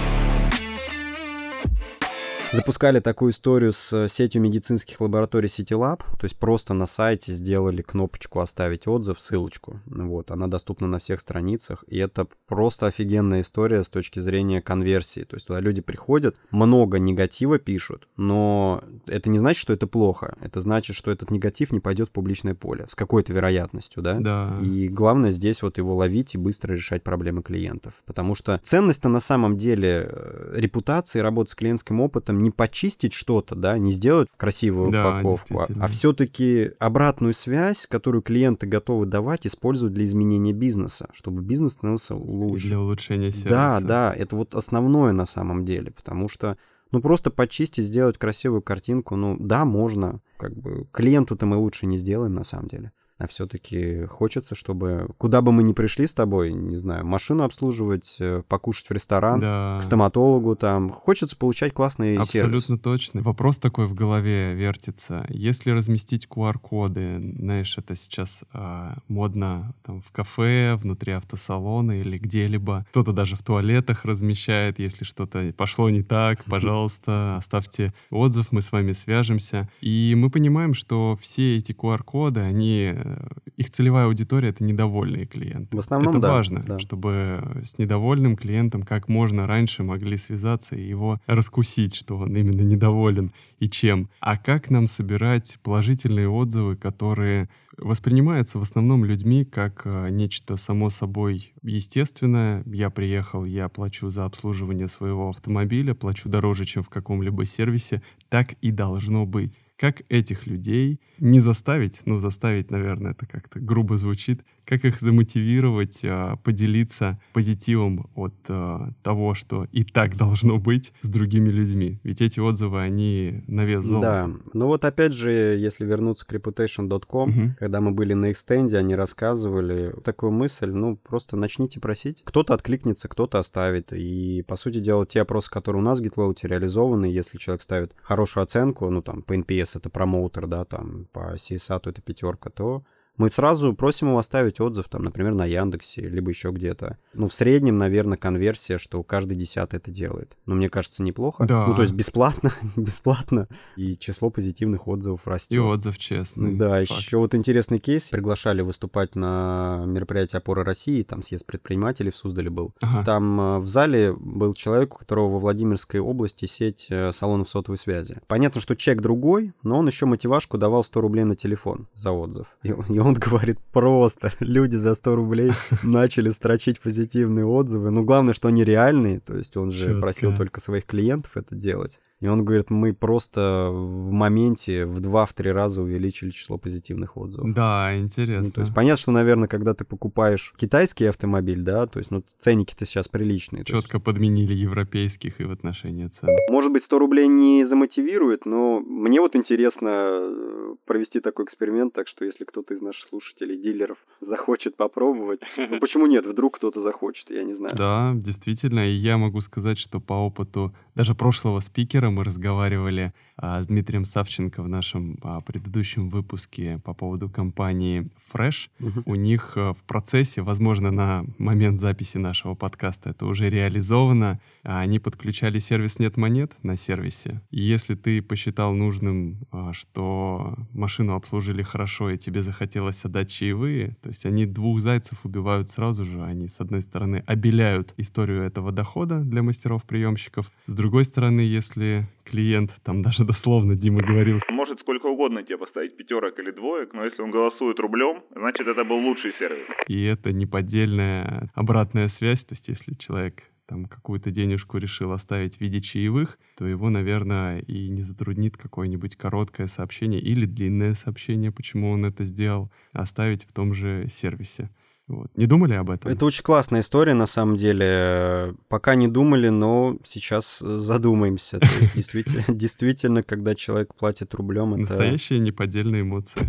запускали такую историю с э, сетью медицинских лабораторий CityLab, то есть просто на сайте сделали кнопочку «Оставить отзыв», ссылочку. Вот, она доступна на всех страницах, и это просто офигенная история с точки зрения конверсии. То есть туда люди приходят, много негатива пишут, но это не значит, что это плохо. Это значит, что этот негатив не пойдет в публичное поле с какой-то вероятностью, да? Да. И главное здесь вот его ловить и быстро решать проблемы клиентов. Потому что ценность-то на самом деле э, репутации, работы с клиентским опытом не почистить что-то, да, не сделать красивую Да, упаковку, а, а все-таки обратную связь, которую клиенты готовы давать, использовать для изменения бизнеса, чтобы бизнес становился лучше. Для улучшения сервиса. Да, да, это вот основное на самом деле, потому что ну просто почистить, сделать красивую картинку, ну да, можно, как бы клиенту-то мы лучше не сделаем на самом деле. А все-таки хочется, чтобы куда бы мы ни пришли с тобой, не знаю, машину обслуживать, э, покушать в ресторан, Да. к стоматологу там, хочется получать классный Абсолютно сервис. точно. Вопрос такой в голове вертится. Если разместить QR-коды, знаешь, это сейчас а, модно там, в кафе, внутри автосалона или где-либо. Кто-то даже в туалетах размещает, если что-то пошло не так, пожалуйста, оставьте отзыв, мы с вами свяжемся. И мы понимаем, что все эти QR-коды, они, э, их целевая аудитория — это недовольные клиенты. В основном, это да, важно, да. чтобы с недовольным клиентом как можно раньше могли связаться и его раскусить, что он именно недоволен и чем. А как нам собирать положительные отзывы, которые воспринимаются в основном людьми как а, нечто само собой естественное. Я приехал, я плачу за обслуживание своего автомобиля, плачу дороже, чем в каком-либо сервисе. Так и должно быть. Как этих людей не заставить, ну заставить, наверное, это как-то грубо звучит, как их замотивировать, а, поделиться позитивом от а, того, что и так должно быть с другими людьми. Ведь эти отзывы, они на вес Да, золота. ну вот опять же, если вернуться к reputation.com, Мгм. когда мы были на экстенде, они рассказывали такую мысль, ну, просто начните просить. Кто-то откликнется, кто-то оставит. И, по сути дела, те опросы, которые у нас в GitLoad реализованы, если человек ставит хорошую оценку, ну, там, по NPS это промоутер, да, там, по CSAT это пятерка, то мы сразу просим его оставить отзыв, там, например, на Яндексе, либо еще где-то. Ну, в среднем, наверное, конверсия, что каждый десятый это делает. Но мне кажется, неплохо. Да. Ну, то есть бесплатно, бесплатно. И число позитивных отзывов растет. И отзыв честный. Да, Факт. еще вот интересный кейс. Приглашали выступать на мероприятии «Опора России», там съезд предпринимателей в Суздале был. Ага. Там э, в зале был человек, у которого во Владимирской области сеть э, салонов сотовой связи. Понятно, что чек другой, но он еще мотивашку давал 100 рублей на телефон за отзыв. И, и он говорит, просто люди за 100 рублей начали строчить позитивные отзывы. Ну, главное, что они реальные, то есть он же Чётко. просил только своих клиентов это делать. И он говорит, мы просто в моменте в 2-3 раза увеличили число позитивных отзывов. Да, Ну, интересно. то есть понятно, что, наверное, когда ты покупаешь китайский автомобиль, да, то есть, ну, ценники-то сейчас приличные. то есть- Четко подменили европейских и в отношении цен. Может быть, 100 рублей не замотивирует, но мне вот интересно э, провести такой эксперимент, так что если кто-то из наших слушателей, дилеров, захочет попробовать, ну почему нет, вдруг кто-то захочет, я не знаю. Да, действительно, и я могу сказать, что по опыту даже прошлого спикера мы разговаривали а, с Дмитрием Савченко в нашем а, предыдущем выпуске по поводу компании Fresh. Мгм. У них а, в процессе, возможно, на момент записи нашего подкаста это уже реализовано, а, они подключали сервис «Нет монет» на сервисе. И если ты посчитал нужным, а, что машину обслужили хорошо и тебе захотелось отдать чаевые, то есть они двух зайцев убивают сразу же. Они, с одной стороны, обеляют историю этого дохода для мастеров-приемщиков. С другой стороны, если клиент, там даже дословно Дима говорил, Может сколько угодно тебе поставить пятерок или двоек, но если он голосует рублем, значит это был лучший сервис. и это неподдельная обратная связь, то есть если человек там какую-то денежку решил оставить в виде чаевых, то его, наверное, и не затруднит какое-нибудь короткое сообщение или длинное сообщение, почему он это сделал, оставить в том же сервисе. Вот. Не думали об этом? Это очень классная история, на самом деле. Пока не думали, но сейчас задумаемся. То есть действительно, действительно когда человек платит рублем, это... Настоящие неподдельные эмоции.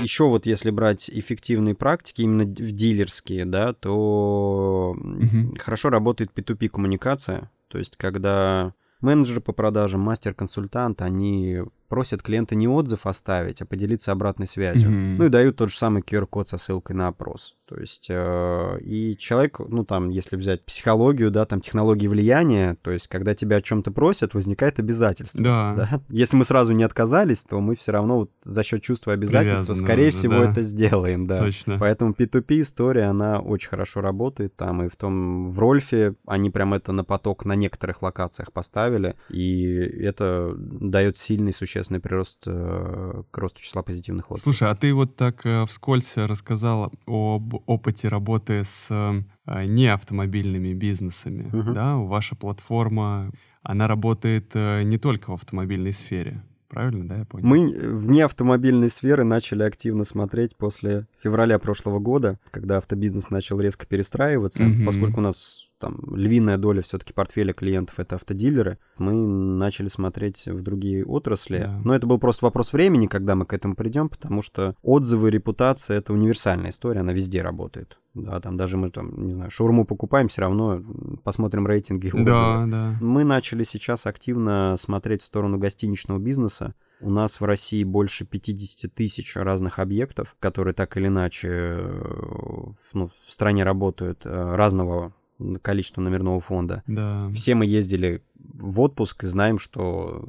Еще вот если брать эффективные практики, именно в дилерские, да, то Мгм. хорошо работает P2P коммуникация. То есть когда менеджер по продажам, мастер-консультант, они просят клиента не отзыв оставить, а поделиться обратной связью. Мгм. Ну и дают тот же самый QR-код со ссылкой на опрос. То есть, э, и человек, ну там, если взять психологию, да, там технологии влияния, то есть, когда тебя о чем-то просят, возникает обязательство. Да. Да? Если мы сразу не отказались, то мы все равно вот за счет чувства обязательства, скорее всего, да. это сделаем, да. Точно. Поэтому P2P история, она очень хорошо работает там, и в том, в Рольфе они прям это на поток на некоторых локациях поставили, и это дает сильный, существенный прирост э, к росту числа позитивных отзывов. Слушай, а ты вот так э, вскользь рассказал об опыте работы с э, а, не автомобильными бизнесами, Мгм. да, ваша платформа, она работает э, не только в автомобильной сфере, правильно, да, я понял? Мы вне автомобильной сферы начали активно смотреть после февраля прошлого года, когда автобизнес начал резко перестраиваться, Мгм. поскольку у нас там львиная доля все-таки портфеля клиентов это автодилеры, мы начали смотреть в другие отрасли. Да. Но это был просто вопрос времени, когда мы к этому придем, потому что отзывы, репутация это универсальная история, она везде работает. Да, там даже мы там, не знаю, шаурму покупаем, все равно посмотрим рейтинги отзывы. Да, да. Мы начали сейчас активно смотреть в сторону гостиничного бизнеса. У нас в России больше 50 тысяч разных объектов, которые так или иначе э, в, ну, в стране работают, э, разного количества номерного фонда. Да. Все мы ездили в отпуск и знаем, что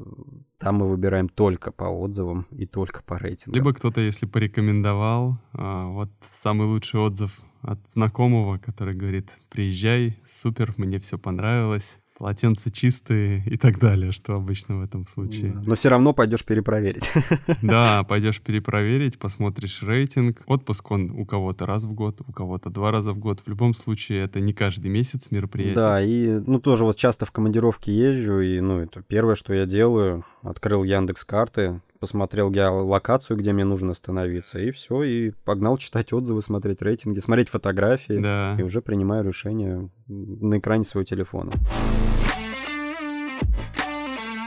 там мы выбираем только по отзывам и только по рейтингам. Либо кто-то, если порекомендовал, а, вот самый лучший отзыв от знакомого, который говорит, приезжай, супер, мне все понравилось, полотенца чистые и так далее, что обычно в этом случае. Но все равно пойдешь перепроверить. Да, пойдешь перепроверить, посмотришь рейтинг. Отпуск он у кого-то раз в год, у кого-то два раза в год. В любом случае, это не каждый месяц мероприятие. Да, и ну тоже вот часто в командировке езжу, и ну это первое, что я делаю, открыл Яндекс карты, посмотрел геолокацию, где мне нужно остановиться, и все, и погнал читать отзывы, смотреть рейтинги, смотреть фотографии, Да. и уже принимаю решение на экране своего телефона.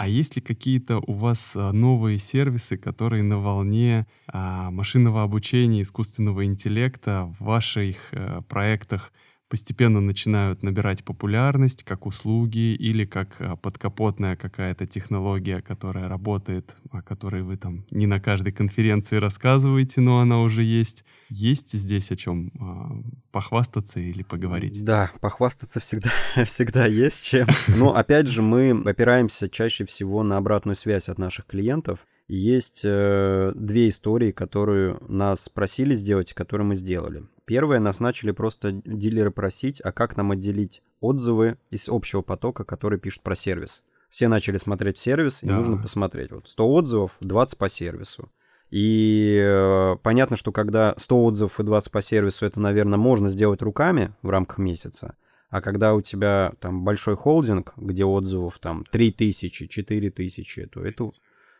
А есть ли какие-то у вас а, новые сервисы, которые на волне а, машинного обучения, искусственного интеллекта в ваших э, проектах постепенно начинают набирать популярность как услуги или как а, подкапотная какая-то технология, которая работает, о которой вы там не на каждой конференции рассказываете, но она уже есть. Есть здесь о чем а, похвастаться или поговорить? Да, похвастаться всегда, всегда есть чем. Но опять же, мы опираемся чаще всего на обратную связь от наших клиентов. Есть э, две истории, которые нас просили сделать, и которые мы сделали. Первое, нас начали просто дилеры просить, а как нам отделить отзывы из общего потока, который пишут про сервис. Все начали смотреть в сервис, и Да. нужно посмотреть. Вот 100 отзывов, 20 по сервису. И э, понятно, что когда 100 отзывов и 20 по сервису, это, наверное, можно сделать руками в рамках месяца. А когда у тебя там большой холдинг, где отзывов там 3000, 4000, то это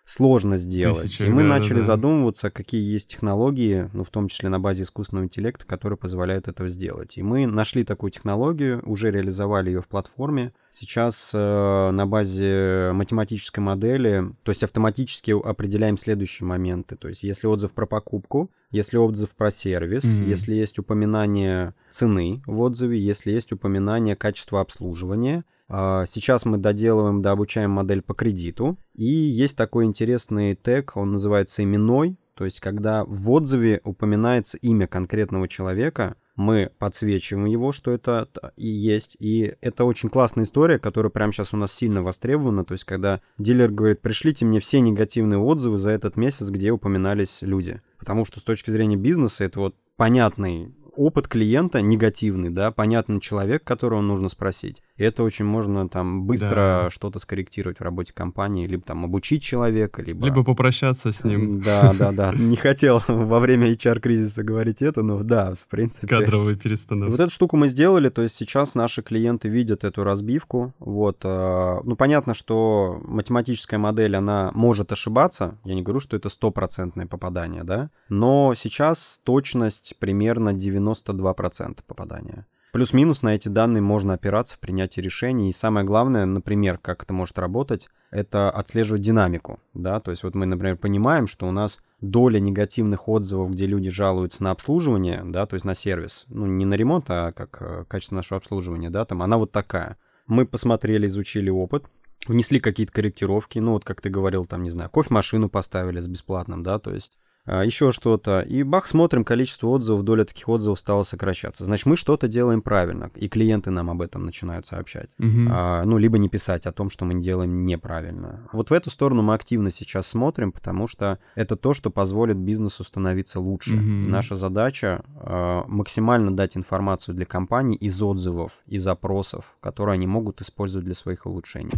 сложно сделать. Тысячи, и мы да, начали да. задумываться, какие есть технологии, ну, в том числе на базе искусственного интеллекта, которые позволяют этого сделать. И мы нашли такую технологию, уже реализовали ее в платформе. Сейчас э, на базе математической модели, то есть автоматически определяем следующие моменты. То есть если отзыв про покупку, если отзыв про сервис, Мгм. если есть упоминание цены в отзыве, если есть упоминание качества обслуживания, Сейчас мы доделываем, дообучаем модель по кредиту. И есть такой интересный тег, он называется именной. То есть, когда в отзыве упоминается имя конкретного человека, мы подсвечиваем его, что это и есть. И это очень классная история, которая прямо сейчас у нас сильно востребована. То есть, когда дилер говорит, пришлите мне все негативные отзывы за этот месяц, где упоминались люди. Потому что с точки зрения бизнеса это вот понятный опыт клиента негативный, да, понятный человек, которого нужно спросить. И это очень можно там быстро Да. что-то скорректировать в работе компании, либо там обучить человека, либо... Либо попрощаться с ним. Да, да, да. Не хотел во время HR-кризиса говорить это, но да, в принципе... Кадровые Вот перестановки. эту штуку мы сделали, то есть сейчас наши клиенты видят эту разбивку. Вот, э, ну понятно, что математическая модель, она может ошибаться. Я не говорю, что это стопроцентное попадание, да. Но сейчас точность примерно 92% попадания. Плюс-минус на эти данные можно опираться в принятии решений. И самое главное, например, как это может работать, это отслеживать динамику. Да? То есть вот мы, например, понимаем, что у нас доля негативных отзывов, где люди жалуются на обслуживание, да, то есть на сервис, ну не на ремонт, а как э, качество нашего обслуживания, да, там она вот такая. Мы посмотрели, изучили опыт, внесли какие-то корректировки, ну вот как ты говорил, там, не знаю, кофемашину поставили с бесплатным, да, то есть еще что-то. И бах, смотрим, количество отзывов, доля таких отзывов стала сокращаться. Значит, мы что-то делаем правильно, и клиенты нам об этом начинают сообщать. Мгм. А, ну, либо не писать о том, что мы делаем неправильно. Вот в эту сторону мы активно сейчас смотрим, потому что это то, что позволит бизнесу становиться лучше. Мгм. Наша задача а, максимально дать информацию для компаний из отзывов и запросов, которые они могут использовать для своих улучшений.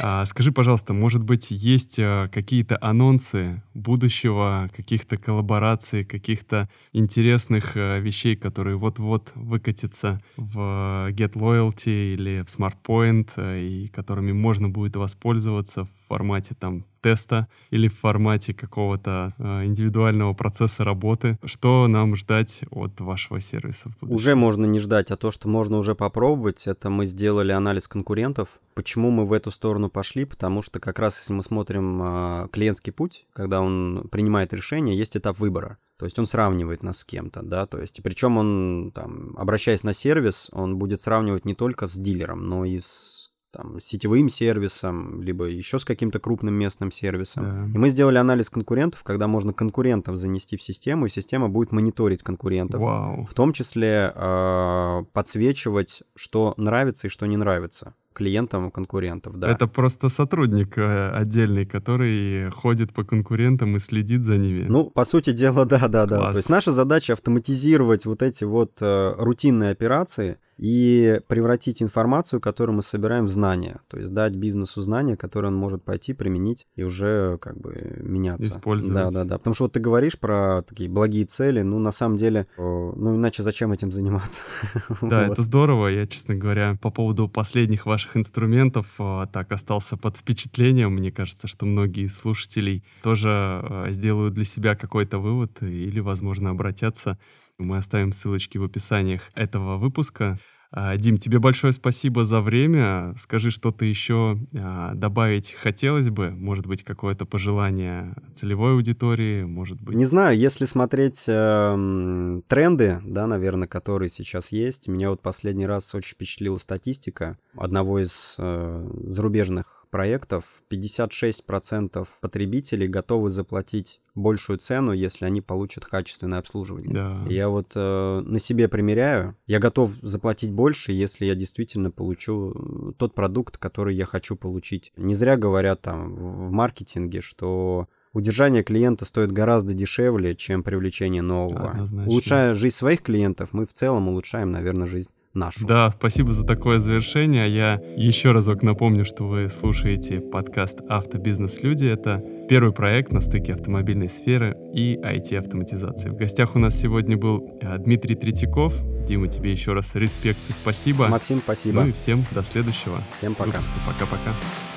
А, скажи, пожалуйста, может быть, есть а, какие-то анонсы будущего, каких-то коллабораций, каких-то интересных а, вещей, которые вот-вот выкатятся в Get Loyalty или в SmartPoint, и которыми можно будет воспользоваться формате там теста или в формате какого-то э, индивидуального процесса работы. Что нам ждать от вашего сервиса? Уже можно не ждать, а то, что можно уже попробовать, это мы сделали анализ конкурентов. Почему мы в эту сторону пошли? Потому что как раз если мы смотрим э, клиентский путь, когда он принимает решение, есть этап выбора. То есть он сравнивает нас с кем-то, да, то есть, причем он, там, обращаясь на сервис, он будет сравнивать не только с дилером, но и с там, с сетевым сервисом, либо еще с каким-то крупным местным сервисом. Да. И мы сделали анализ конкурентов, когда можно конкурентов занести в систему, и система будет мониторить конкурентов. Вау. В том числе э, подсвечивать, что нравится и что не нравится клиентам конкурентов, да. Это просто сотрудник э, отдельный, который ходит по конкурентам и следит за ними. Ну, по сути дела, да, да, да. То есть наша задача автоматизировать вот эти вот э, рутинные операции, и превратить информацию, которую мы собираем, в знания. То есть дать бизнесу знания, которые он может пойти применить и уже как бы меняться. Использовать. Да, да, да. Потому что вот ты говоришь про такие благие цели, ну на самом деле, ну иначе зачем этим заниматься? Да, вот. это здорово. Я, честно говоря, по поводу последних ваших инструментов а, так остался под впечатлением. Мне кажется, что многие из слушателей тоже а, сделают для себя какой-то вывод или, возможно, обратятся мы оставим ссылочки в описаниях этого выпуска. А, Дим, тебе большое спасибо за время. Скажи, что-то еще а, добавить хотелось бы? Может быть, какое-то пожелание целевой аудитории? Может быть... Не знаю, если смотреть э, тренды, да, наверное, которые сейчас есть. Меня вот последний раз очень впечатлила статистика одного из э, зарубежных проектов 56% потребителей готовы заплатить большую цену, если они получат качественное обслуживание. Да. Я вот э, на себе примеряю. Я готов заплатить больше, если я действительно получу э, тот продукт, который я хочу получить. Не зря говорят там в маркетинге, что удержание клиента стоит гораздо дешевле, чем привлечение нового. Однозначно. Улучшая жизнь своих клиентов, мы в целом улучшаем, наверное, жизнь нашу. Да, спасибо за такое завершение. Я еще разок напомню, что вы слушаете подкаст «Автобизнес-люди». Это первый проект на стыке автомобильной сферы и IT-автоматизации. В гостях у нас сегодня был э, Дмитрий Третьяков. Дима, тебе еще раз респект и спасибо. Максим, спасибо. Ну и всем до следующего Всем пока. Выпуска. Пока-пока.